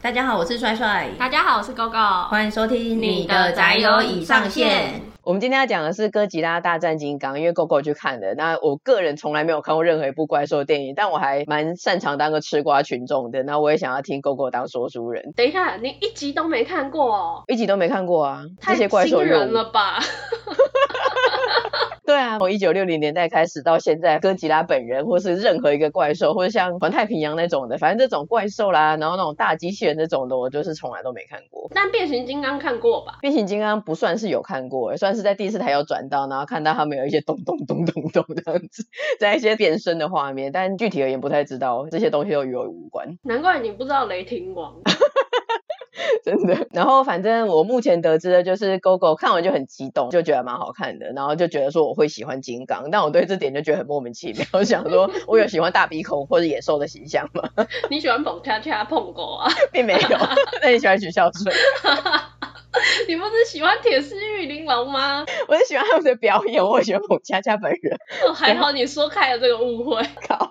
大家好，我是帅帅。大家好，我是 GoGo。欢迎收听你的宅友已上线。我们今天要讲的是《哥吉拉大战金刚》，因为 GoGo 去看的。那我个人从来没有看过任何一部怪兽电影，但我还蛮擅长当个吃瓜群众的。那我也想要听 GoGo 当说书人。等一下，你一集都没看过哦？一集都没看过啊？太这些怪兽人了吧？对啊，从一九六零年代开始到现在，哥吉拉本人或是任何一个怪兽，或者像环太平洋那种的，反正这种怪兽啦，然后那种大机器人那种的，我就是从来都没看过。但变形金刚看过吧？变形金刚不算是有看过，算是在第四台有转到，然后看到他们有一些咚咚咚咚咚这样子，在一些变身的画面，但具体而言不太知道，这些东西都与我无关。难怪你不知道雷霆王。真的，然后反正我目前得知的就是 GoGo 看完就很激动，就觉得蛮好看的，然后就觉得说我会喜欢金刚，但我对这点就觉得很莫名其妙，我想说我有喜欢大鼻孔或者野兽的形象吗？你喜欢澎恰恰碰狗啊？并没有，那你喜欢许孝顺？你不是喜欢铁丝玉玲珑吗？我是喜欢他们的表演，我也喜欢彭恰恰本人。哦，还好你说开了这个误会。靠。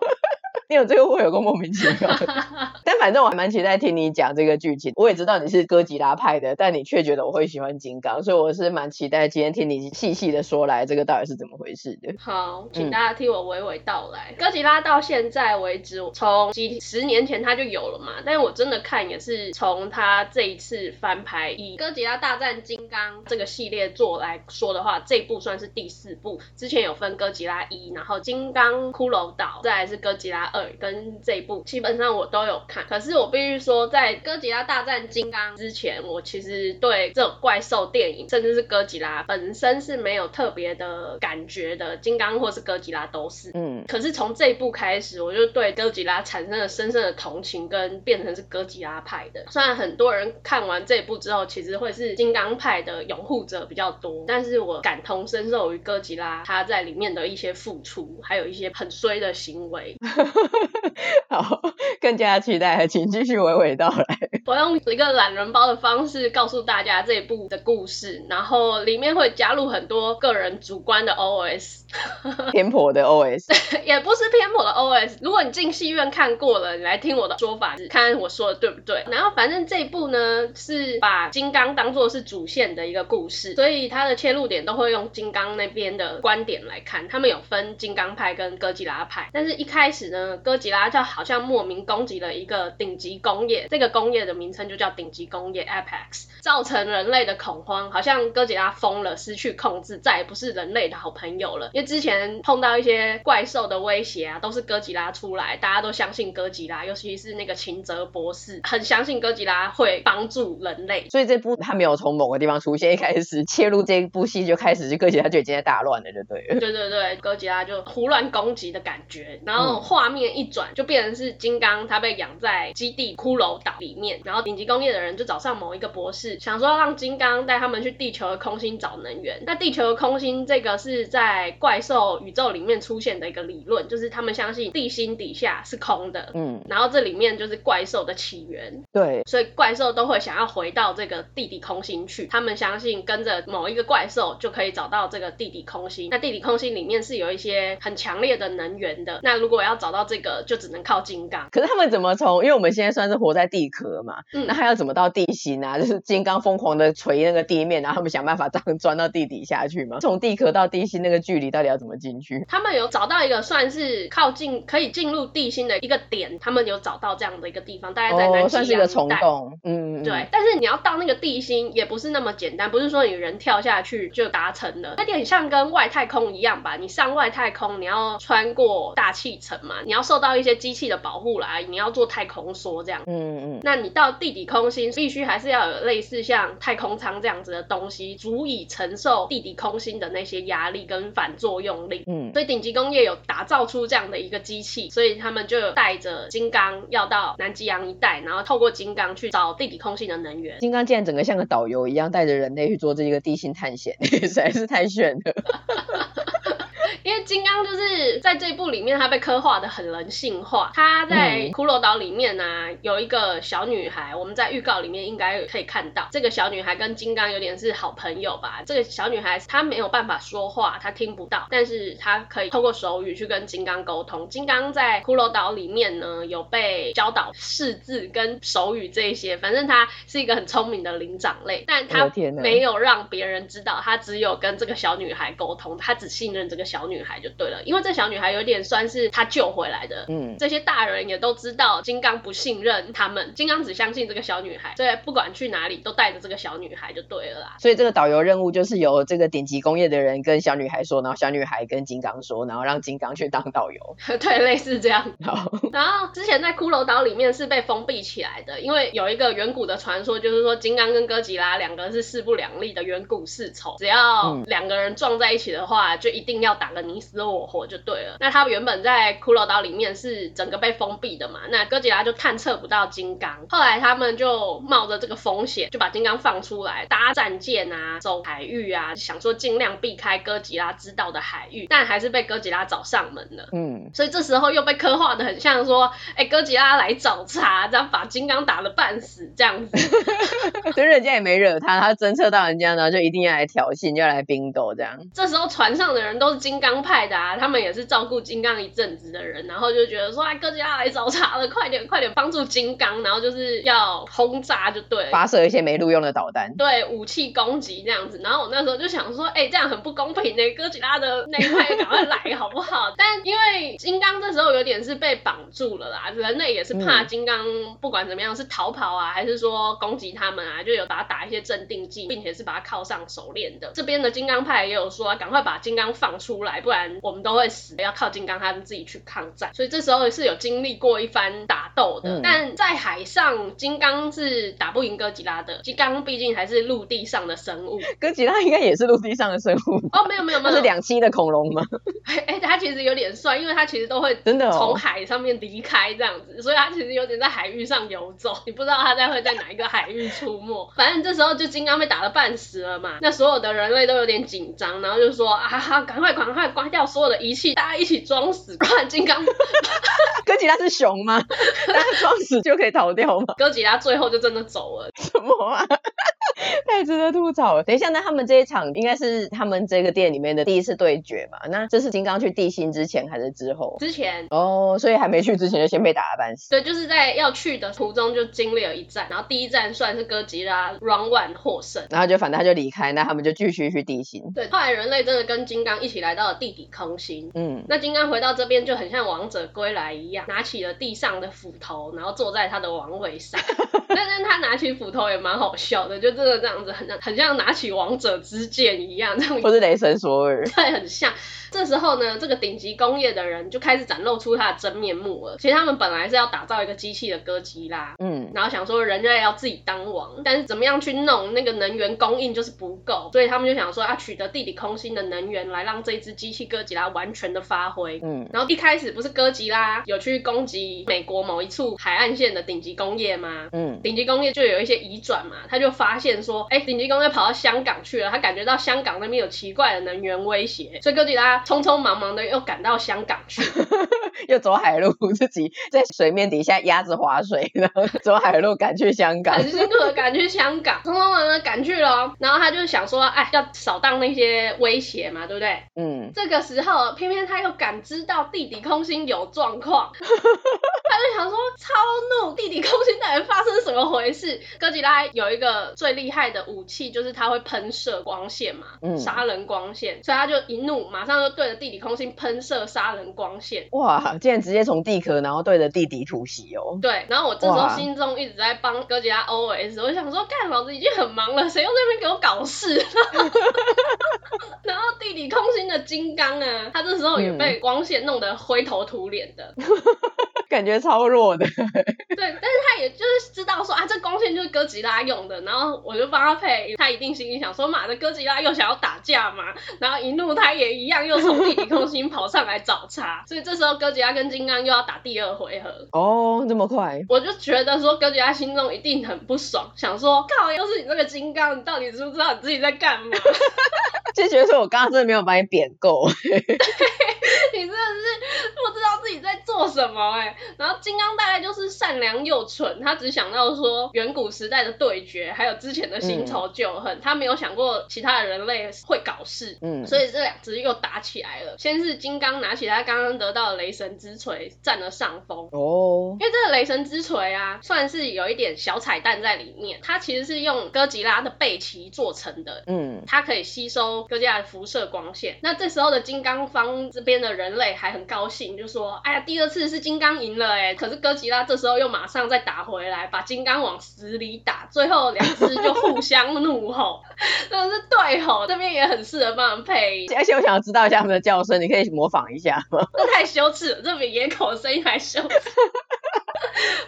你有这个会有个莫名其妙的，但反正我还蛮期待听你讲这个剧情。我也知道你是哥吉拉派的，但你却觉得我会喜欢金刚，所以我是蛮期待今天听你细细的说来，这个到底是怎么回事的。好，请大家听我娓娓道来。嗯、哥吉拉到现在为止，从几十年前它就有了嘛，但是我真的看也是从它这一次翻拍以哥吉拉大战金刚这个系列作来说的话，这一部算是第四部。之前有分哥吉拉一，然后金刚骷髅岛，再来是哥吉拉二。跟这一部基本上我都有看，可是我必须说，在哥吉拉大战金刚之前，我其实对这种怪兽电影，甚至是哥吉拉本身是没有特别的感觉的。金刚或是哥吉拉都是，嗯。可是从这一部开始，我就对哥吉拉产生了深深的同情，跟变成是哥吉拉派的。虽然很多人看完这一部之后，其实会是金刚派的拥护者比较多，但是我感同身受于哥吉拉他在里面的一些付出，还有一些很衰的行为。好，更加期待，请继续娓娓道来。我用一个懒人包的方式告诉大家这一部的故事，然后里面会加入很多个人主观的 OS，偏颇的 OS，也不是偏颇的 OS。如果你进戏院看过了，你来听我的说法，看看我说的对不对。然后反正这一部呢是把金刚当做是主线的一个故事，所以它的切入点都会用金刚那边的观点来看。他们有分金刚派跟哥吉拉派，但是一开始呢，哥吉拉就好像莫名攻击了一个顶级工业，这个工业的名称就叫顶级工业 Apex，造成人类的恐慌，好像哥吉拉疯了，失去控制，再也不是人类的好朋友了。因为之前碰到一些怪兽的威胁啊，都是哥吉拉出来，大家都相信哥吉拉，尤其是那个秦泽博士，很相信哥吉拉会帮助人类。所以这部他没有从某个地方出现，一开始切入这一部戏就开始，就哥吉拉就已经在大乱了，就对了。对对对，哥吉拉就胡乱攻击的感觉，然后画面一转就变成是。金刚他被养在基地骷髅岛里面，然后顶级工业的人就找上某一个博士，想说让金刚带他们去地球的空心找能源。那地球的空心这个是在怪兽宇宙里面出现的一个理论，就是他们相信地心底下是空的，嗯，然后这里面就是怪兽的起源，对，所以怪兽都会想要回到这个地底空心去。他们相信跟着某一个怪兽就可以找到这个地底空心。那地底空心里面是有一些很强烈的能源的。那如果要找到这个，就只能靠金刚。可是他们怎么从？因为我们现在算是活在地壳嘛，嗯，那他要怎么到地心啊？就是金刚疯狂的锤那个地面，然后他们想办法这样钻到地底下去吗？从地壳到地心那个距离到底要怎么进去？他们有找到一个算是靠近可以进入地心的一个点，他们有找到这样的一个地方，大概在南极、哦、算是一个虫洞，嗯，对。但是你要到那个地心也不是那么简单，不是说你人跳下去就达成了，有点像跟外太空一样吧？你上外太空，你要穿过大气层嘛，你要受到一些机器的保护啦。你要做太空梭这样，嗯嗯，那你到地底空心必须还是要有类似像太空舱这样子的东西，足以承受地底空心的那些压力跟反作用力，嗯，所以顶级工业有打造出这样的一个机器，所以他们就带着金刚要到南极洋一带，然后透过金刚去找地底空心的能源。金刚竟然整个像个导游一样，带着人类去做这个地心探险，实在是太炫了。因为金刚就是在这部里面，他被刻画的很人性化。他在骷髅岛里面呢、啊，有一个小女孩，我们在预告里面应该可以看到，这个小女孩跟金刚有点是好朋友吧。这个小女孩她没有办法说话，她听不到，但是她可以透过手语去跟金刚沟通。金刚在骷髅岛里面呢，有被教导识字跟手语这一些，反正他是一个很聪明的灵长类，但他没有让别人知道，他只有跟这个小女孩沟通，他只信任这个小女孩就对了，因为这小女孩有点算是他救回来的。嗯，这些大人也都知道金刚不信任他们，金刚只相信这个小女孩，所以不管去哪里都带着这个小女孩就对了啦。所以这个导游任务就是由这个顶级工业的人跟小女孩说，然后小女孩跟金刚说，然后让金刚去当导游。对，类似这样。好，然后之前在骷髅岛里面是被封闭起来的，因为有一个远古的传说，就是说金刚跟哥吉拉两个是势不两立的远古世仇，只要两个人撞在一起的话，就一定要打个你死我活就对了。那他原本在骷髅岛里面是整个被封闭的嘛，那哥吉拉就探测不到金刚，后来他们就冒着这个风险，就把金刚放出来，搭战舰啊，走海域啊，想说尽量避开哥吉拉知道的海域，但还是被哥吉拉找上门了。嗯，所以这时候又被刻画的很像说，哎、欸，哥吉拉来找茬，这样把金刚打了半死，这样子。所以人家也没惹他，他侦测到人家呢，就一定要来挑衅，就要来冰斗这样。这时候船上的人都是金刚派的啊，他们也是照顾金刚一阵子的人，然后就觉得说，哎，哥吉拉来找茬了，快点 快点帮助金刚，然后就是要轰炸就对，发射一些没录用的导弹，对，武器攻击这样子。然后我那时候就想说，哎，这样很不公平呢，哥吉拉的那一派赶快来好不好？但因为金刚这时候有点是被绑住了啦，人类也是怕金刚不管怎么样是逃跑啊，还是说攻击他们啊，就有把他打一些镇定剂，并且是把他铐上手链的。这边的金刚派也有说，赶快把金刚放出来，不然我们都会死，要靠金刚他们自己去抗战。所以这时候是有经历过一番打斗的。嗯、但在海上，金刚是打不赢哥吉拉的。金刚毕竟还是陆地上的生物，哥吉拉应该也是陆地上的生物。哦，没有没有没有，是两栖的恐龙吗？哎哎，他其实有点帅，因为他其实都会真的从海上面离开这样子，哦、所以他其实有点在海域上游走。你不知道他在会在哪一个海域出没。反正这时候就金刚被打了半死了嘛，那所有的人类都有点紧张，然后就说啊，赶快赶快关掉所有的仪器，大家一起装死，不然金刚。哥吉拉是熊吗？大家装死就可以逃掉吗？哥吉拉最后就真的走了。什么啊？太值得吐槽了。等一下，那他们这一场应该是他们这个店里面的第一次对决吧？那这是金刚去地心之前还是之后？之前。哦，所以还没去之前就先被打了半死。对，就是在要去的途中就经历了一战，然后第一战算是哥吉拉 Round One 获胜，然后就反正他就离开，那他们就继续去地心。对，后来人类真的跟金刚一起来到了地底空心。嗯，那金刚回到这边就很像王者归来一样，拿起了地上的斧头，然后坐在他的王位上。但是他拿起斧头也蛮好笑的，就真的这样子，很像很像拿起王者之剑一样，这样。不是雷神索尔。对，很像。这时候呢，这个顶级工业的人就开始展露出他的真面目了。其实他们本来是要打造一个机器的哥吉拉，嗯，然后想说人类要自己当王，但是怎么样去弄那个能源供应就是不够，所以他们就想说要取得地底空心的能源来让这只机器哥吉拉完全的发挥，嗯，然后一开始不是哥吉拉有去攻击美国某一处海岸线的顶级工业吗？嗯，顶级工业就有一些移转嘛，他就发现说，哎，顶级工业跑到香港去了，他感觉到香港那边有奇怪的能源威胁，所以哥吉拉。匆匆忙忙的又赶到香港去，又走海路，自己在水面底下鸭子划水，然后走海路赶去香港，很辛苦的赶去香港，匆匆忙忙赶去了，然后他就想说，哎，要扫荡那些威胁嘛，对不对？嗯。这个时候，偏偏他又感知到地底空心有状况，他就想说，超怒，地底空心到底发生什么回事？哥吉拉有一个最厉害的武器，就是它会喷射光线嘛，嗯，杀人光线，所以他就一怒。马上就对着地底空心喷射杀人光线，哇！竟然直接从地壳，然后对着地底突袭哦。对，然后我这时候心中一直在帮哥吉拉 OS，我想说，干，老子已经很忙了，谁又在那边给我搞事？然后地底空心的金刚啊，他这时候也被光线弄得灰头土脸的。嗯 感觉超弱的，对，但是他也就是知道说啊，这光线就是哥吉拉用的，然后我就帮他配，他一定心里想说，妈的，哥吉拉又想要打架嘛，然后一怒他也一样又从地底空心 跑上来找茬，所以这时候哥吉拉跟金刚又要打第二回合。哦，这么快？我就觉得说哥吉拉心中一定很不爽，想说，靠，又是你这个金刚，你到底知不知道你自己在干嘛？就觉得说我刚刚真的没有把你贬够。你真的是什么哎、欸。然后金刚大概就是善良又蠢，他只想到说远古时代的对决，还有之前的新仇旧恨，嗯、他没有想过其他的人类会搞事。嗯，所以这两只又打起来了。先是金刚拿起他刚刚得到的雷神之锤占了上风哦，因为这个雷神之锤啊，算是有一点小彩蛋在里面，它其实是用哥吉拉的背鳍做成的。嗯，它可以吸收哥吉拉的辐射光线。那这时候的金刚方这边的人类还很高兴，就说：“哎呀，第二次是金刚赢了哎！”可是哥吉拉这时候又马上再打回来，把金刚往死里打，最后两只就互相怒吼，真的是对吼，这边也很适合帮人配音。而且我想要知道一下他们的叫声，你可以模仿一下吗？这太羞耻了，这比野狗的声音还羞耻。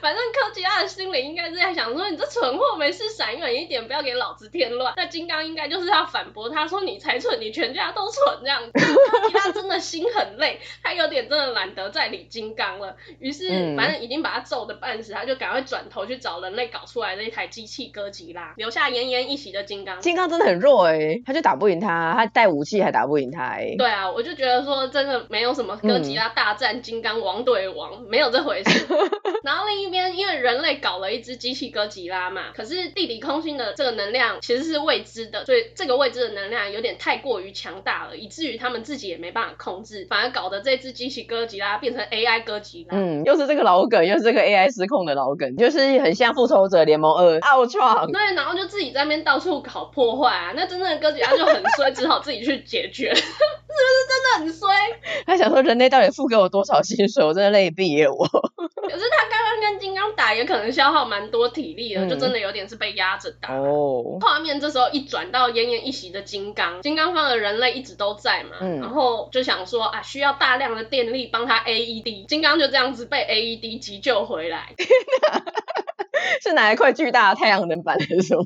反正哥吉拉的心里应该是在想说：“你这蠢货，没事闪远一点，不要给老子添乱。”那金刚应该就是要反驳他说：“你才蠢，你全家都蠢。”这样子，哥吉拉真的心很累，他有点真的懒得再理金刚了。于是，反正已经把他揍得半死，他就赶快转头去找人类搞出来的一台机器哥吉拉，留下奄奄一息的金刚。金刚真的很弱哎、欸，他就打不赢他，他带武器还打不赢他哎、欸。对啊，我就觉得说真的没有什么哥吉拉大战金刚王对王，没有这回事。然后另一边，因为人类搞了一只机器哥吉拉嘛，可是地底空心的这个能量其实是未知的，所以这个未知的能量有点太过于强大了，以至于他们自己也没办法控制，反而搞得这只机器哥吉拉变成 AI 哥吉拉。嗯，又是这个老梗，又是这个 AI 失控的老梗，就是很像复仇者联盟二奥创。对，然后就自己在那边到处搞破坏啊，那真正的哥吉拉就很衰，只好自己去解决，是不是真的很衰？他想说人类到底付给我多少薪水，我真的累毙了我。可是他刚刚跟金刚打也可能消耗蛮多体力的，嗯、就真的有点是被压着打。哦。画面这时候一转到奄奄一息的金刚，金刚方的人类一直都在嘛，嗯、然后就想说啊，需要大量的电力帮他 AED，金刚就这样子被 AED 急救回来。是哪一块巨大的太阳能板还是什么？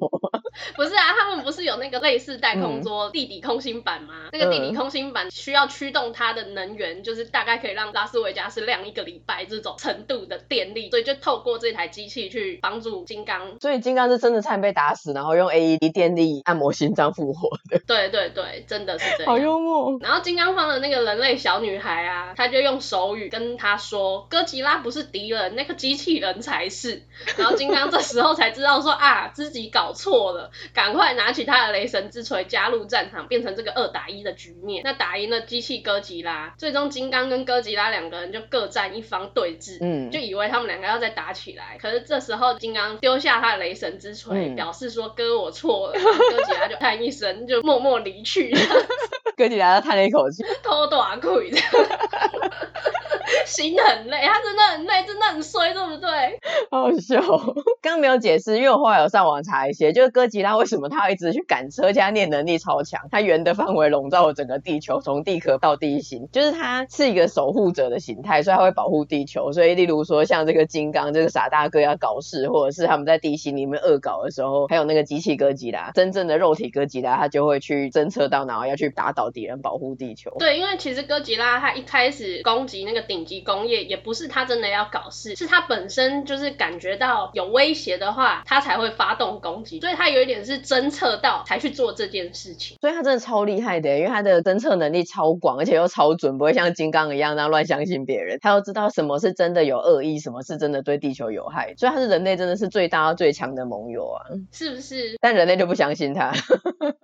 不是啊，他们不是有那个类似带空桌地底空心板吗？嗯、那个地底空心板需要驱动它的能源，就是大概可以让拉斯维加斯亮一个礼拜这种程度的电力，所以就透过这台机器去帮助金刚。所以金刚是真的差点被打死，然后用 AED 电力按摩心脏复活的。对对对，真的是这样。好幽默。然后金刚方的那个人类小女孩啊，她就用手语跟他说：“哥吉拉不是敌人，那个机器人才是。”然后金刚这时候才知道说啊，自己搞错了。赶快拿起他的雷神之锤加入战场，变成这个二打一的局面。那打赢了机器哥吉拉，最终金刚跟哥吉拉两个人就各占一方对峙，嗯，就以为他们两个要再打起来。可是这时候金刚丢下他的雷神之锤，嗯、表示说哥我错了。哥吉拉就叹一声，就默默离去。哥吉拉叹了一口气，偷大亏。心很累，他真的很累，真的很衰，对不对？好好笑。刚刚没有解释，因为我后来有上网查一些，就是哥吉拉为什么他要一直去赶车，加念能力超强，他圆的范围笼罩了整个地球，从地壳到地心，就是他是一个守护者的形态，所以他会保护地球。所以例如说像这个金刚这个傻大哥要搞事，或者是他们在地心里面恶搞的时候，还有那个机器哥吉拉，真正的肉体哥吉拉，他就会去侦测到，然后要去打倒敌人，保护地球。对，因为其实哥吉拉他一开始攻击那个顶。顶级工业也不是他真的要搞事，是他本身就是感觉到有威胁的话，他才会发动攻击，所以他有一点是侦测到才去做这件事情，所以他真的超厉害的，因为他的侦测能力超广，而且又超准，不会像金刚一样那样乱相信别人，他要知道什么是真的有恶意，什么是真的对地球有害，所以他是人类真的是最大最强的盟友啊，是不是？但人类就不相信他。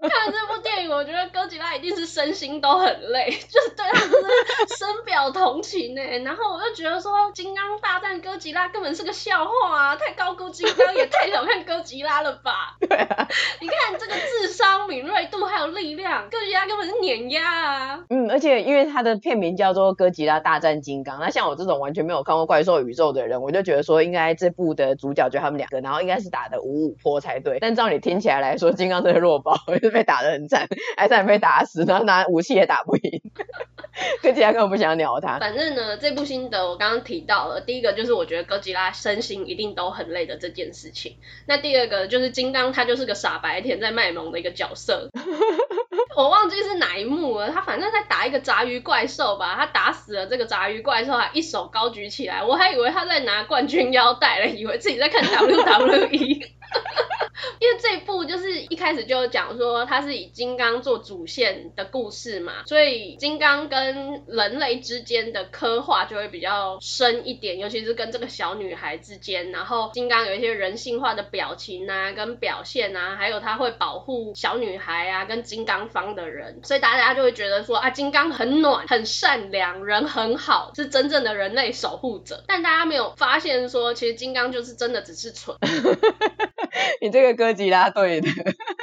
看了这部电影，我觉得哥吉拉一定是身心都很累，就是对他就是深表同情呢。然后我就觉得说，金刚大战哥吉拉根本是个笑话啊！太高估金刚，也太小看哥吉拉了吧？对啊，你看这个智商、敏锐度还有力量，哥吉拉根本是碾压啊！嗯，而且因为它的片名叫做《哥吉拉大战金刚》，那像我这种完全没有看过怪兽宇宙的人，我就觉得说，应该这部的主角就他们两个，然后应该是打的五五坡才对。但照你听起来来说，金刚真的弱爆，就 是被打的很惨，还差点被打死，然后拿武器也打不赢。哥吉拉根本不想鸟他。反正呢，这部心得我刚刚提到了，第一个就是我觉得哥吉拉身心一定都很累的这件事情。那第二个就是金刚他就是个傻白甜在卖萌的一个角色。我忘记是哪一幕了，他反正在打一个杂鱼怪兽吧，他打死了这个杂鱼怪兽，还一手高举起来，我还以为他在拿冠军腰带了，以为自己在看 WWE。因为这一部就是一开始就讲说它是以金刚做主线的故事嘛，所以金刚跟人类之间的刻画就会比较深一点，尤其是跟这个小女孩之间，然后金刚有一些人性化的表情啊，跟表现啊，还有他会保护小女孩啊，跟金刚方的人，所以大家就会觉得说啊，金刚很暖，很善良，人很好，是真正的人类守护者。但大家没有发现说，其实金刚就是真的只是蠢。你这个歌哥吉拉对的，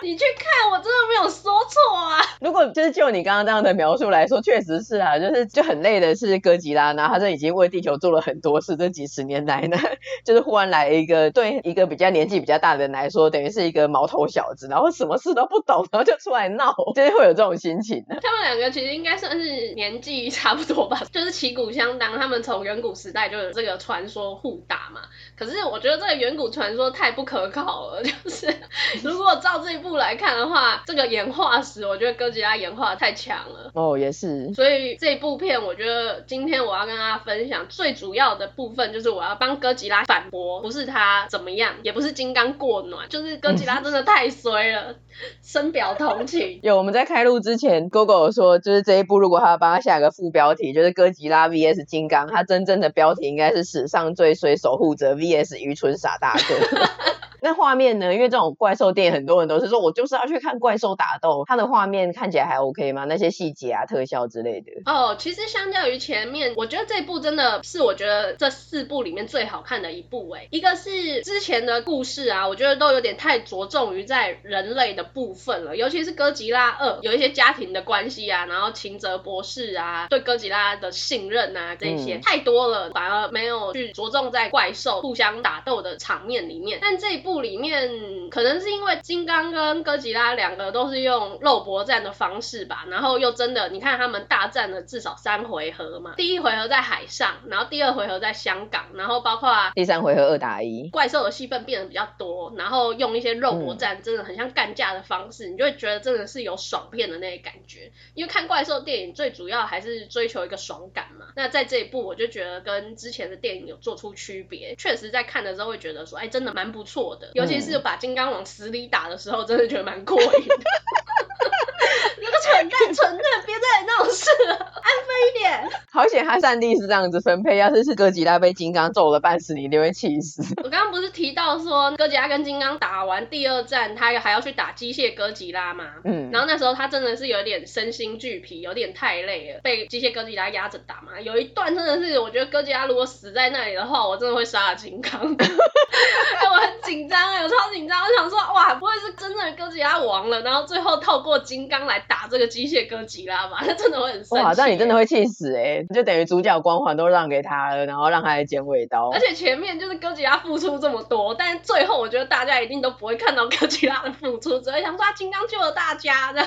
你去看，我真的没有说错啊。如果就是就你刚刚这样的描述来说，确实是啊，就是就很累的是哥吉拉，然后他这已经为地球做了很多事，这几十年来呢，就是忽然来一个对一个比较年纪比较大的人来说，等于是一个毛头小子，然后什么事都不懂，然后就出来闹，就是会有这种心情的。他们两个其实应该算是年纪差不多吧，就是旗鼓相当，他们从远古时代就有这个传说互打嘛。可是我觉得这个远古传说太不可靠了，就是 如果照这一部来看的话，这个演化史，我觉得哥吉拉演化太强了。哦，也是。所以这部片，我觉得今天我要跟大家分享最主要的部分，就是我要帮哥吉拉反驳，不是他怎么样，也不是金刚过暖，就是哥吉拉真的太衰了，深表同情。有我们在开录之前，Gogo 说，就是这一部如果他要帮他下个副标题，就是哥吉拉 VS 金刚，他真正的标题应该是史上最衰守护者 VS 愚蠢傻大个。那画面呢？因为这种怪兽电影，很多人都是说我就是要去看怪兽打斗。它的画面看起来还 OK 吗？那些细节啊、特效之类的。哦，其实相较于前面，我觉得这部真的是我觉得这四部里面最好看的一部。哎，一个是之前的故事啊，我觉得都有点太着重于在人类的部分了，尤其是哥吉拉二，有一些家庭的关系啊，然后秦泽博士啊对哥吉拉的信任啊，这些、嗯、太多了，反而没有去着重在怪兽互相打斗的场面里面。但这一部。部里面可能是因为金刚跟哥吉拉两个都是用肉搏战的方式吧，然后又真的，你看他们大战了至少三回合嘛，第一回合在海上，然后第二回合在香港，然后包括第三回合二打一，怪兽的戏份变得比较多，然后用一些肉搏战，真的很像干架的方式，嗯，你就会觉得真的是有爽片的那个感觉，因为看怪兽电影最主要还是追求一个爽感嘛，那在这一部我就觉得跟之前的电影有做出区别，确实在看的时候会觉得说，哎，真的蛮不错的。尤其是把金刚往死里打的时候，真的觉得蛮过瘾的。你个蠢蛋，蠢蛋，别再闹事了，安分一点。好险，他战力是这样子分配，要是是哥吉拉被金刚揍了半死，你一定会气死。我刚刚不是提到说，哥吉拉跟金刚打完第二战，他还要去打机械哥吉拉吗？嗯。然后那时候他真的是有点身心俱疲，有点太累了，被机械哥吉拉压着打嘛。有一段真的是，我觉得哥吉拉如果死在那里的话，我真的会杀了金刚。哎，我很紧张哎，我超紧张，我想说，哇，不会是真正的哥吉拉亡了，然后最后透过金刚来打这个机械哥吉拉嘛，他 真的会很生气。哇，那你真的会气死哎！就等于主角光环都让给他了，然后让他来剪尾刀。而且前面就是哥吉拉付出这么多，但是最后我觉得大家一定都不会看到哥吉拉的付出，只会想说他金刚救了大家的。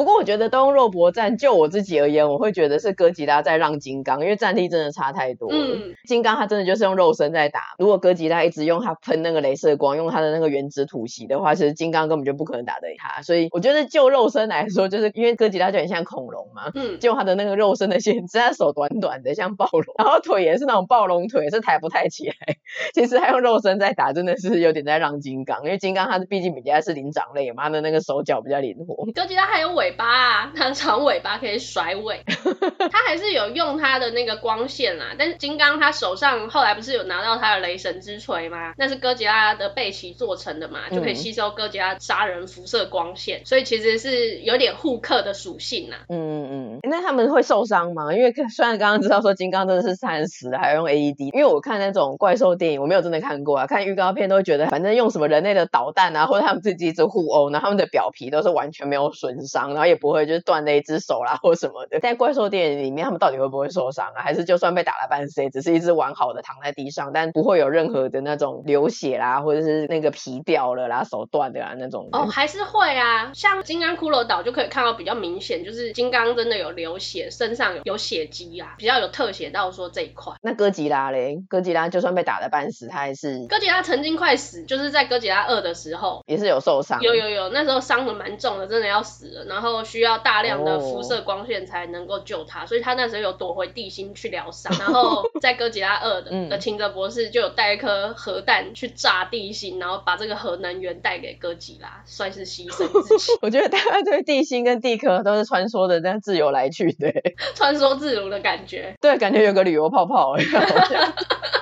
不过我觉得都用肉搏战，就我自己而言，我会觉得是哥吉拉在让金刚，因为战力真的差太多了。嗯，金刚他真的就是用肉身在打，如果哥吉拉一直用他喷那个镭射光，用他的那个原子吐息的话，其实金刚根本就不可能打得赢他。所以我觉得就肉身来说，就是因为哥吉拉就很像恐龙嘛，嗯，就他的那个肉身的限制，他手短短的像暴龙，然后腿也是那种暴龙腿，是抬不太起来。其实他用肉身在打，真的是有点在让金刚，因为金刚他是毕竟比较是灵长类嘛，他的那个手脚比较灵活。哥吉拉还有尾。尾巴啊，它长尾巴可以甩尾，它还是有用它的那个光线啦。但是金刚他手上后来不是有拿到他的雷神之锤吗？那是哥吉拉的背鳍做成的嘛，就可以吸收哥吉拉杀人辐射光线，所以其实是有点互克的属性呐。嗯嗯，那他们会受伤吗？因为虽然刚刚知道说金刚真的是三十，还要用 AED，因为我看那种怪兽电影，我没有真的看过啊，看预告片都会觉得，反正用什么人类的导弹啊，或者他们自己一直互殴，然后他们的表皮都是完全没有损伤。然后也不会就是断了一只手啦 或什么的，在怪兽电影里面，他们到底会不会受伤啊？还是就算被打了半死，只是一只完好的躺在地上，但不会有任何的那种流血啦，或者是那个皮掉了啦、手断的啦那种？哦，还是会啊，像金刚骷髅岛就可以看到比较明显，就是金刚真的有流血，身上有有血迹啊，比较有特写到说这一块。那哥吉拉嘞？哥吉拉就算被打的半死，他还是？哥吉拉曾经快死，就是在哥吉拉二的时候也是有受伤，有有有，那时候伤的蛮重的，真的要死了，然后。需要大量的辐射光线才能够救他，所以他那时候有躲回地心去疗伤。然后在哥吉拉二的的秦泽博士就有带一颗核弹去炸地心，然后把这个核能源带给哥吉拉，算是牺牲自己。我觉得大家对地心跟地壳都是穿梭的，这样自由来去的，穿梭自如的感觉。对，感觉有个旅游泡泡，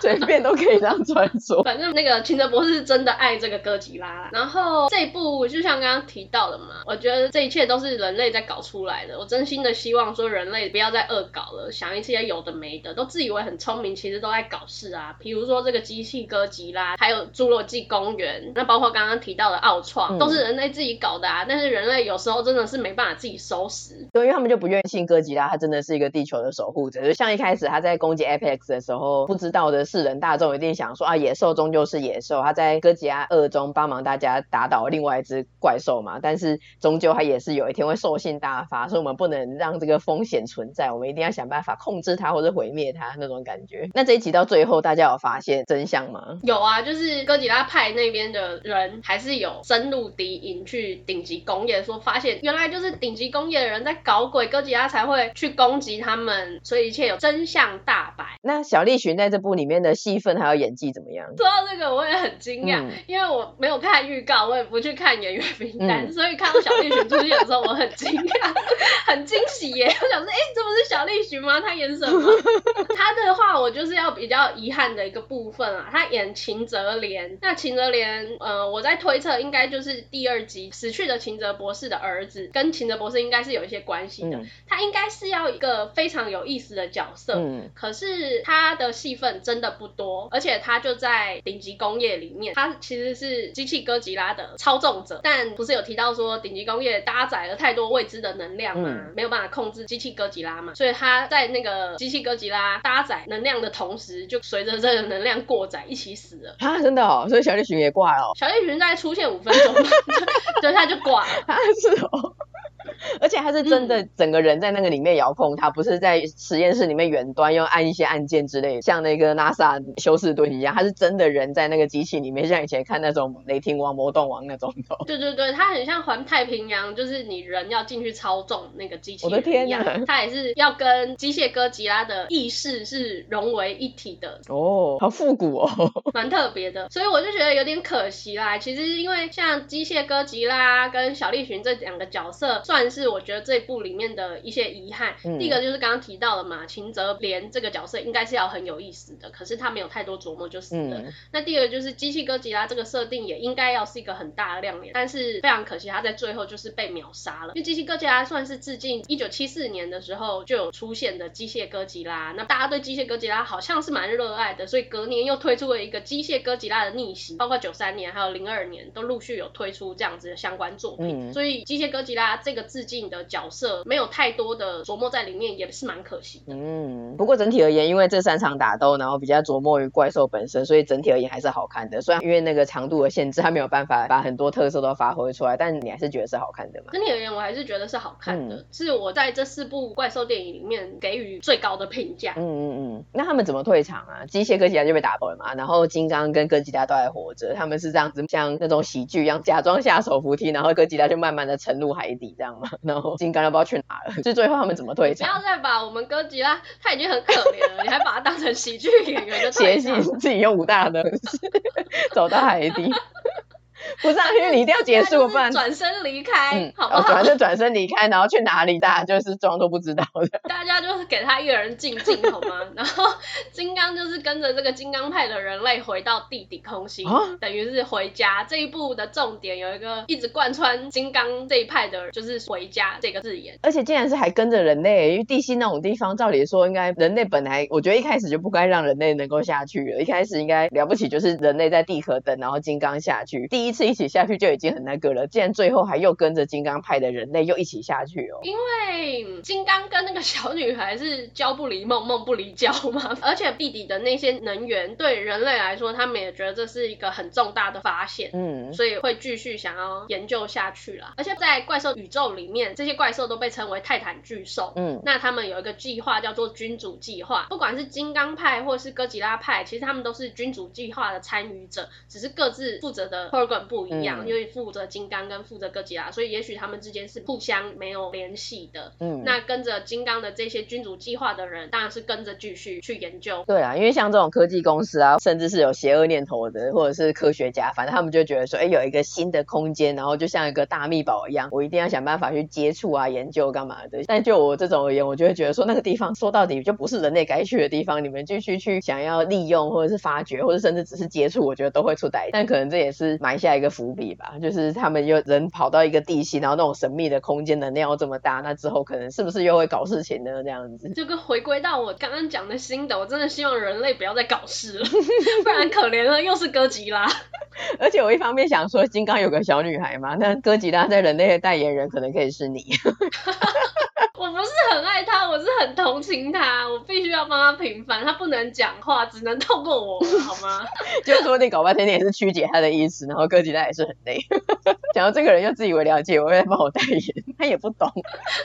随便都可以这样穿梭。反正那个秦泽博士真的爱这个哥吉拉。然后这一部就像刚刚提到的嘛，我觉得这一切都是人类在搞出来的。我真心的希望说人类不要再恶搞了，想一些有的没的，都自以为很聪明，其实都在搞事啊。比如说这个机器哥吉拉，还有侏罗纪公园，那包括刚刚提到的奥创，嗯、都是人类自己搞的啊。但是人类有时候真的是没办法自己收拾，对，因为他们就不愿意信哥吉拉，他真的是一个地球的守护者。就像一开始他在攻击 Apex 的时候，不知道的世人大众一定想说啊，野兽终究是野兽。他在哥吉拉二中帮忙大家打倒另外一只怪兽嘛，但是终究他也是有一天会兽性大发，所以我们不能让这个风险存在，我们一定要想办法控制它或者毁灭它那种感觉。那这一集到最后，大家有发现真相吗？有啊，就是哥吉拉派那边的人还是有深入敌营去顶级工业，说发现原来就是顶级工业的人在搞鬼，哥吉拉才会去攻击他们，所以一切有真相大白。那小栗旬在这部里面的戏份还有演技怎么样？说到这个，我也很惊讶，嗯、因为我没有看预告，我也不去看演员名单，嗯、所以看到小栗旬出现的时候，我很惊讶，很惊喜耶！我想说，哎、欸，这不是小栗旬吗？他演什么？他的话，我就是要比较遗憾的一个部分啊，他演秦泽莲。那秦泽莲，呃，我在推测应该就是第二集死去的秦泽博士的儿子，跟秦泽博士应该是有一些关系的。嗯、他应该是要一个非常有意思的角色，嗯、可是他的戏份真的不多，而且他就在顶级工业里面，他其实是机器哥吉拉的操纵者，但不是有提到说顶级工业搭载了太多未知的能量嘛，嗯、没有办法控制机器哥吉拉嘛，所以他在那个机器哥吉拉搭载能量的同时，就随着这个能量过载一起死了。啊，真的哦，所以小栗旬也挂了。小栗旬大概出现五分钟，对，他就挂了。啊，是哦。而且他是真的整个人在那个里面遥控，他不是在实验室里面远端用按一些按键之类，像那个 NASA 休斯顿一样，他是真的人在那个机器里面，像以前看那种雷霆王、魔动王那种的。对对对，他很像环太平洋，就是你人要进去操纵那个机器。我的天哪！他也是要跟机械哥吉拉的意识是融为一体的。哦，好复古哦，蛮特别的。所以我就觉得有点可惜啦。其实因为像机械哥吉拉跟小栗旬这两个角色，算是我觉得这部里面的一些遗憾。嗯、第一个就是刚刚提到了嘛，秦泽莲这个角色应该是要很有意思的，可是他没有太多琢磨就是了。嗯、那第二个就是机器哥吉拉这个设定也应该要是一个很大的亮点，但是非常可惜他在最后就是被秒杀了。因为机器哥吉拉算是致敬一九七四年的时候就有出现的机械哥吉拉，那大家对机械哥吉拉好像是蛮热爱的，所以隔年又推出了一个机械哥吉拉的逆袭，包括九三年还有零二年都陆续有推出这样子的相关作品，嗯、所以机械哥吉拉这个致敬的角色没有太多的琢磨在里面，也是蛮可惜的。嗯，不过整体而言，因为这三场打斗，然后比较琢磨于怪兽本身，所以整体而言还是好看的。虽然因为那个长度的限制，它没有办法把很多特色都发挥出来，但你还是觉得是好看的嘛？整体而言，我还是觉得是好看的，嗯、是我在这四部怪兽电影里面给予最高的评价。嗯嗯嗯。那他们怎么退场啊？机械哥吉拉就被打爆了嘛？然后金刚跟哥吉拉都还活着，他们是这样子像那种喜剧一样，假装下手扶梯，然后哥吉拉就慢慢的沉入海底这样嘛？然后金刚又不知道去哪了，就最后他们怎么退场？不要再把我们哥吉拉，他已经很可怜了，你还把他当成喜剧演员的谐星，自己用武大能 走到海底。不是啊，因为你一定要结束，不然转身离开，嗯、好不好？转身转身离开，然后去哪里？大家就是装都不知道的。大家就是给他一个人静静，好吗？然后金刚就是跟着这个金刚派的人类回到地底空心，啊、等于是回家。这一部的重点有一个一直贯穿金刚这一派的，就是回家这个字眼。而且竟然是还跟着人类，因为地心那种地方，照理说应该人类本来，我觉得一开始就不该让人类能够下去了。一开始应该了不起，就是人类在地壳等，然后金刚下去。第一次一起下去就已经很那个了，竟然最后还又跟着金刚派的人类又一起下去哦。因为金刚跟那个小女孩是交不离梦，梦不离交嘛。而且弟弟的那些能源对人类来说，他们也觉得这是一个很重大的发现，嗯，所以会继续想要研究下去啦。而且在怪兽宇宙里面，这些怪兽都被称为泰坦巨兽，嗯，那他们有一个计划叫做君主计划。不管是金刚派或是哥吉拉派，其实他们都是君主计划的参与者，只是各自负责的 program 不一样，因为负责金刚跟负责哥吉拉，所以也许他们之间是互相没有联系的。嗯，那跟着金刚的这些君主计划的人，当然是跟着继续去研究。对啊，因为像这种科技公司啊，甚至是有邪恶念头的，或者是科学家，反正他们就觉得说，哎，有一个新的空间，然后就像一个大密宝一样，我一定要想办法去接触啊，研究干嘛的。但就我这种而言，我就会觉得说，那个地方说到底就不是人类该去的地方，你们继续去想要利用，或者是发掘，或者甚至只是接触，我觉得都会出歹。但可能这也是埋下一个伏笔吧，就是他们又人跑到一个地心，然后那种神秘的空间能量又这么大，那之后可能是不是又会搞事情呢？这样子，这个回归到我刚刚讲的心的，我真的希望人类不要再搞事了，不然可怜了，又是哥吉拉。而且我一方面想说，金刚有个小女孩嘛，那哥吉拉在人类的代言人可能可以是你。我不是很爱他，我是很同情他，我必须要帮他平反，他不能讲话，只能透过我，好吗？就是说你搞半天你也是曲解他的意思，然后哥吉拉也是很累。讲到这个人又自以为了解我，又在帮我代言，他也不懂，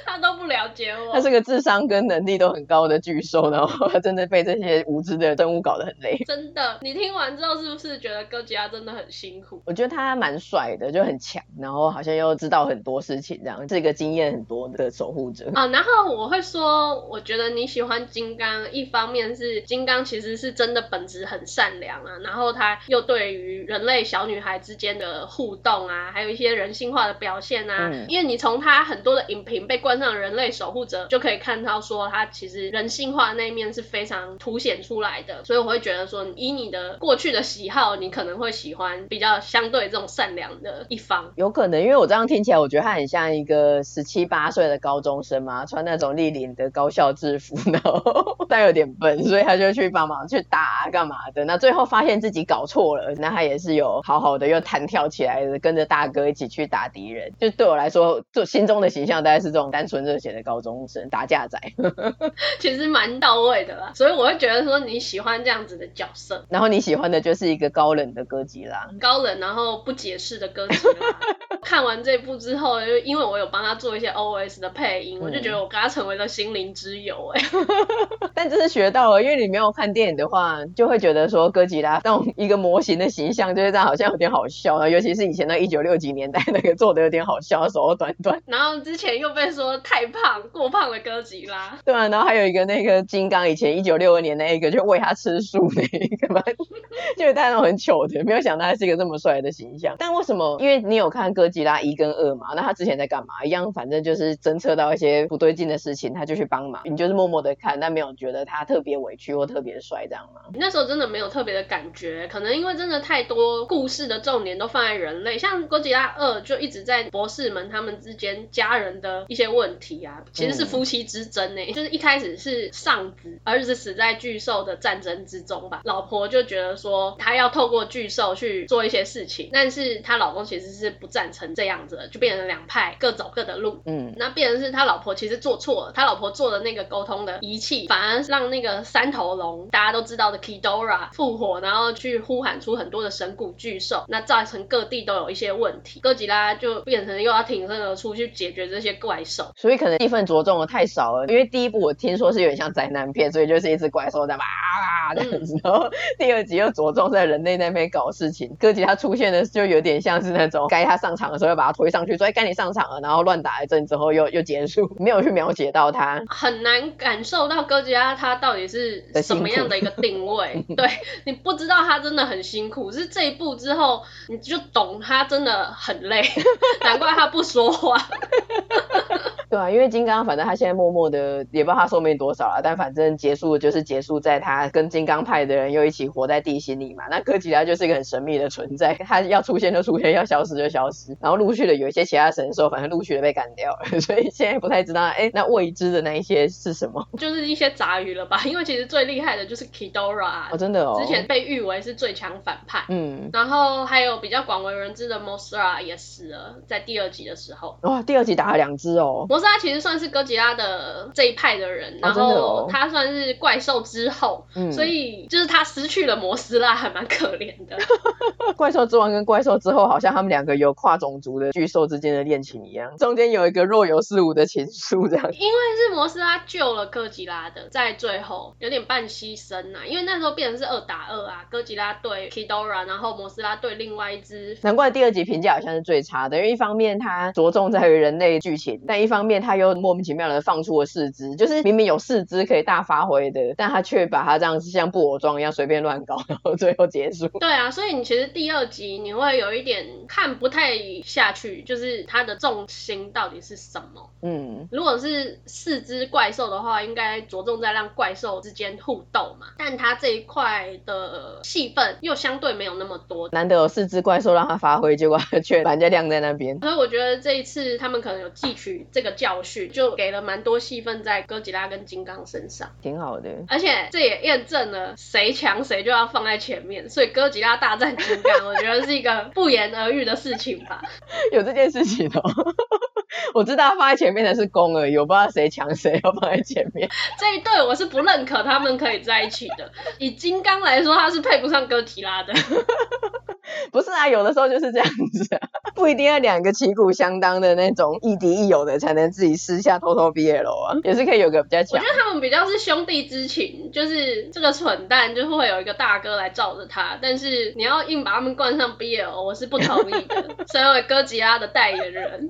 他都不了解我。他是个智商跟能力都很高的巨兽，然后他真的被这些无知的生物搞得很累。真的，你听完之后是不是觉得哥吉拉真的很辛苦？我觉得他蛮帅的，就很强，然后好像又知道很多事情，这样是一个经验很多的守护者。然后我会说，我觉得你喜欢金刚，一方面是金刚其实是真的本质很善良啊，然后他又对于人类小女孩之间的互动啊，还有一些人性化的表现啊，嗯、因为你从他很多的影评被冠上人类守护者，就可以看到说他其实人性化的那一面是非常凸显出来的，所以我会觉得说，以你的过去的喜好，你可能会喜欢比较相对这种善良的一方。有可能，因为我这样听起来，我觉得他很像一个十七八岁的高中生嘛，穿那种立领的高校制服，然后但有点笨，所以他就去帮忙去打干嘛的。那最后发现自己搞错了，那他也是有好好的又弹跳起来的，跟着大哥一起去打敌人。就对我来说，就心中的形象大概是这种单纯热血的高中生打架仔，其实蛮到位的啦。所以我会觉得说你喜欢这样子的角色，然后你喜欢的就是一个高冷的哥吉拉，高冷然后不解释的哥吉拉。看完这部之后，就因为我有帮他做一些 OS 的配音，嗯、我就觉得我跟他成为了心灵之友哎。但这是学到了，因为你没有看电影的话，就会觉得说哥吉拉那种一个模型的形象就是这样，好像有点好笑啊。尤其是以前那一九六几年代那个做的有点好笑，手短短。然后之前又被说太胖，过胖的哥吉拉。对啊，然后还有一个那个金刚，以前一九六二年那一个就喂他吃素那一个嘛，就是他那种很糗的，没有想到他是一个这么帅的形象。但为什么？因为你有看哥吉拉一跟二嘛，那他之前在干嘛？一样，反正就是侦测到一些不对劲的事情，他就去帮忙。你就是默默的看，但没有觉得他特别委屈或特别帅这样吗？那时候真的没有特别的感觉，可能因为真的太多故事的重点都放在人类，像哥吉拉二就一直在博士们他们之间家人的一些问题啊，其实是夫妻之争呢、欸，嗯、就是一开始是上子，儿子死在巨兽的战争之中吧，老婆就觉得说她要透过巨兽去做一些事情，但是她老公其实是不赞成这样子的，就变成两派各走各的路，嗯，那变成是他老婆其实做错了，他老婆做的那个沟通的仪器，反而让那个三头龙大家都知道的 Ghidorah 复活，然后去呼喊出很多的神谷巨兽，那造成各地都有一些问题，哥吉拉就变成又要挺身而出去解决这些怪兽，所以可能戏份着重的太少了，因为第一部我听说是有点像灾难片，所以就是一只怪兽在哇哇这样子，然后第二集又着重在人类那边搞事情，哥吉拉出现的就有点像是那种该他上场的时候要把他推上去，所以该你上场了，然后乱打一阵之后又又结束，没有去描写到他，很难感受到哥吉拉他到底是什么样的一个定位，对，你不知道他真的很辛苦，是这一步之后你就懂他真的很累，难怪他不说话。对啊，因为金刚反正他现在默默的，也不知道他寿命多少了，但反正结束就是结束在他跟金刚派的人又一起活在地心里嘛。那哥吉拉就是一个很神秘的存在，他要出现就出现，要消失就消失。然后陆续的有一些其他神兽，反正陆续的被干掉了，所以现在不太知道，哎，那未知的那一些是什么？就是一些杂鱼了吧？因为其实最厉害的就是 Ghidorah，哦，真的哦，之前被誉为是最强反派。嗯，然后还有比较广为人知的 Mothra 也死了，在第二集的时候。哇，第二集打了两只哦。斯拉其实算是哥吉拉的这一派的人，然后他算是怪兽之后，哦、所以就是他失去了摩斯拉，还蛮可怜的。怪兽之王跟怪兽之后，好像他们两个有跨种族的巨兽之间的恋情一样，中间有一个若有似无的情愫这样。因为是摩斯拉救了哥吉拉的，在最后有点半牺牲呐、啊，因为那时候变成是二打二啊，哥吉拉对 Ghidorah，然后摩斯拉对另外一只。难怪第二集评价好像是最差的，因为一方面它着重在于人类剧情，但一方面它又莫名其妙的放出了四肢，就是明明有四肢可以大发挥的，但他却把它这样子像布偶装一样随便乱搞，然后最后结束。对啊，所以你其实第二集你会有一点看不太下去，就是它的重心到底是什么？嗯，如果是四只怪兽的话，应该着重在让怪兽之间互斗嘛，但它这一块的戏份又相对没有那么多，难得有四只怪兽让它发挥，结果却把人家晾在那边。所以我觉得这一次他们可能有汲取这个教训，就给了蛮多戏份在哥吉拉跟金刚身上，挺好的。而且这也验证了谁强谁就要放在前面，所以哥吉拉大战金刚，我觉得是一个不言而喻的事情吧。有这件事情哦。我知道放在前面的是公而已，我不知道谁强谁要放在前面。这一对我是不认可他们可以在一起的。以金刚来说，他是配不上哥吉拉的。不是啊，有的时候就是这样子啊，不一定要两个旗鼓相当的那种亦敌亦友的才能自己私下偷偷 BL 啊，也是可以有个比较强。我觉得他们比较是兄弟之情，就是这个蠢蛋就会有一个大哥来罩着他，但是你要硬把他们冠上 BL，我是不同意的。身为哥吉拉的代言人，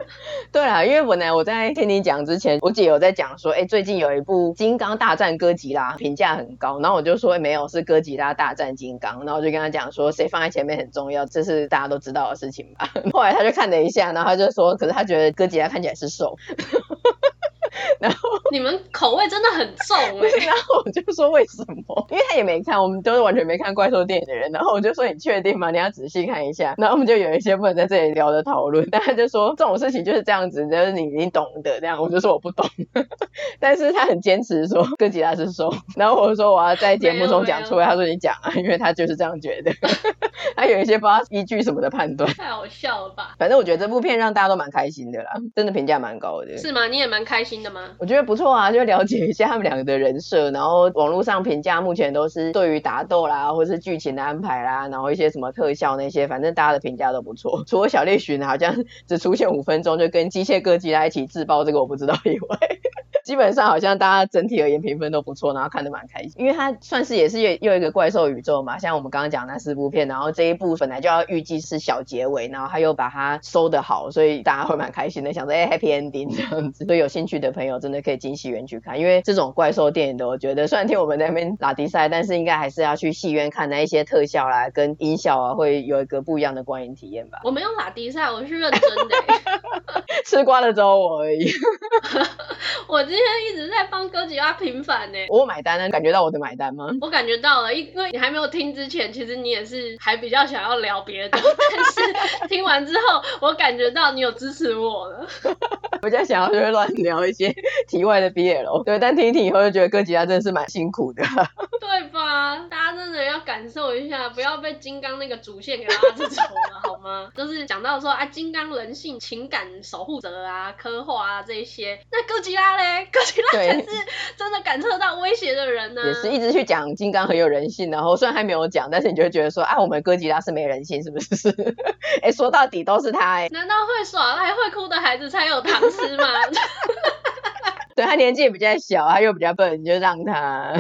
对啊，因为本来我在听你讲之前，我姐有在讲说，哎、欸，最近有一部《金刚大战哥吉拉》，评价很高，然后我就说、欸、没有，是哥吉拉大战金刚，然后我就跟他讲说，谁放在前面很重要，这是大家都知道的事情吧。后来他就看了一下，然后他就说，可是他觉得哥吉拉看起来是瘦。然后你们口味真的很重哎、欸，然后我就说为什么？因为他也没看，我们都是完全没看怪兽电影的人。然后我就说，你确定吗？你要仔细看一下。然后我们就有一些不能在这里聊的讨论，但他就说这种事情就是这样子，就是你你懂的这样。我就说我不懂，但是他很坚持说跟吉拉是瘦。然后我就说我要在节目中讲出来，他说你讲啊，因为他就是这样觉得。他有一些不知道依据什么的判断，太好笑了吧？反正我觉得这部片让大家都蛮开心的啦，真的评价蛮高的。是吗？你也蛮开心的吗？我觉得不错啊，就了解一下他们两个的人设，然后网络上评价目前都是对于打斗啦，或是剧情的安排啦，然后一些什么特效那些，反正大家的评价都不错。除了小猎寻好像只出现五分钟就跟机械哥吉拉一起自爆，这个我不知道以外。基本上好像大家整体而言评分都不错，然后看得蛮开心，因为它算是也是又又一个怪兽宇宙嘛，像我们刚刚讲那四部片，然后这一部本来就要预计是小结尾，然后他又把它收得好，所以大家会蛮开心的，想说哎、欸、happy ending 这样子，所以有兴趣的朋友真的可以进戏院去看，因为这种怪兽电影的，我觉得虽然听我们在那边拉迪赛，但是应该还是要去戏院看那一些特效啦跟音效啊，会有一个不一样的观影体验吧。我没有拉迪赛，我是认真的、欸，吃瓜的只有我而已。我今天一直在帮哥吉拉平反呢。我买单呢，感觉到我的买单吗？我感觉到了，因为你还没有听之前，其实你也是还比较想要聊别的，但是听完之后，我感觉到你有支持我了。我在想要就是乱聊一些 题外的 BL，对，但听一听以后就觉得哥吉拉真的是蛮辛苦的，对吧？大家真的要感受一下，不要被金刚那个主线给拉着走了，好吗？就是讲到说啊，金刚人性、情感守护者啊，刻画啊这一些，那哥吉拉嘞？哥吉拉才是真的感受到威胁的人呢、啊。也是一直去讲金刚很有人性，然后虽然还没有讲，但是你就会觉得说啊，我们哥吉拉是没人性，是不是？哎、欸，说到底都是他哎、欸。难道会耍赖、会哭的孩子才有糖吃吗？对，他年纪也比较小，他又比较笨，你就让他。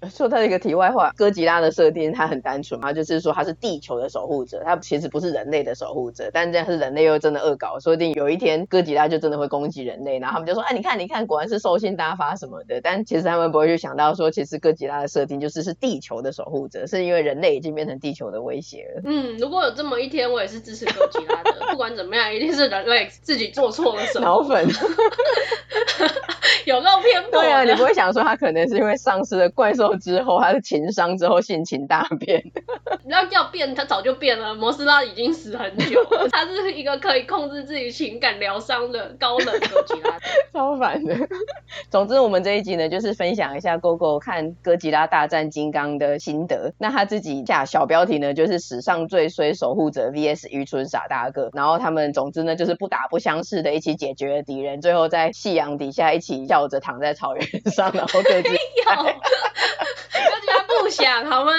说他一个题外话，哥吉拉的设定它很单纯嘛，就是说它是地球的守护者，它其实不是人类的守护者，但这样是人类又真的恶搞，说不定有一天哥吉拉就真的会攻击人类，然后他们就说，哎，你看，你看，果然是兽性大发什么的，但其实他们不会去想到说，其实哥吉拉的设定就是是地球的守护者，是因为人类已经变成地球的威胁了。嗯，如果有这么一天，我也是支持哥吉拉的，不管怎么样，一定是人类自己做错了什么。脑粉。有够偏颇。对啊，你不会想说他可能是因为丧失了怪兽之后，他的情商之后性情大变。你要要变，他早就变了。摩斯拉已经死很久了，他是一个可以控制自己情感疗伤的高冷哥吉拉，超烦的。总之，我们这一集呢，就是分享一下 Gogo 看哥吉拉大战金刚的心得。那他自己下小标题呢，就是史上最衰守护者 VS 愚蠢傻大个。然后他们总之呢，就是不打不相识的一起解决了敌人，最后在夕阳底下一起笑着躺在草原上，然后各自。想好吗？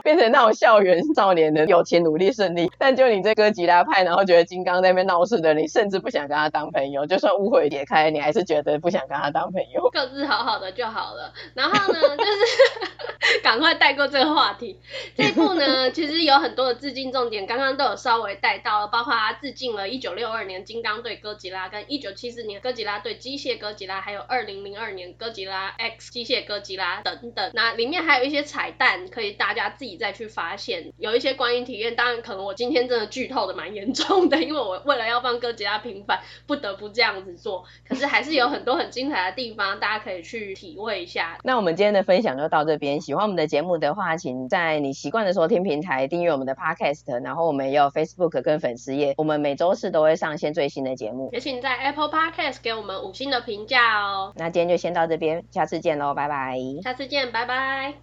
变成那种校园少年的友情努力胜利，但就你这哥吉拉派，然后觉得金刚在那边闹事的，你甚至不想跟他当朋友，就算误会解开，你还是觉得不想跟他当朋友。各自好好的就好了。然后呢，就是 赶快带过这个话题。这一部呢，其实有很多的致敬重点，刚刚都有稍微带到了，包括他致敬了1962年金刚对哥吉拉，跟1974年哥吉拉对机械哥吉拉，还有2002年哥吉拉 X 机械哥吉拉等等。那里面还有一些彩蛋，可以大家自己己再去发现。有一些观影体验，当然可能我今天真的剧透的蛮严重的，因为我为了要帮哥吉拉平反，不得不这样子做。可是还是有很多很精彩的地方，大家可以去体会一下。那我们今天的分享就到这边。喜欢我们的节目的话，请在你习惯的收听平台订阅我们的 Podcast，然后我们也有 Facebook 跟粉丝页，我们每周四都会上线最新的节目。也请在 Apple Podcast 给我们五星的评价哦。那今天就先到这边，下次见喽，拜拜。下次见，拜拜。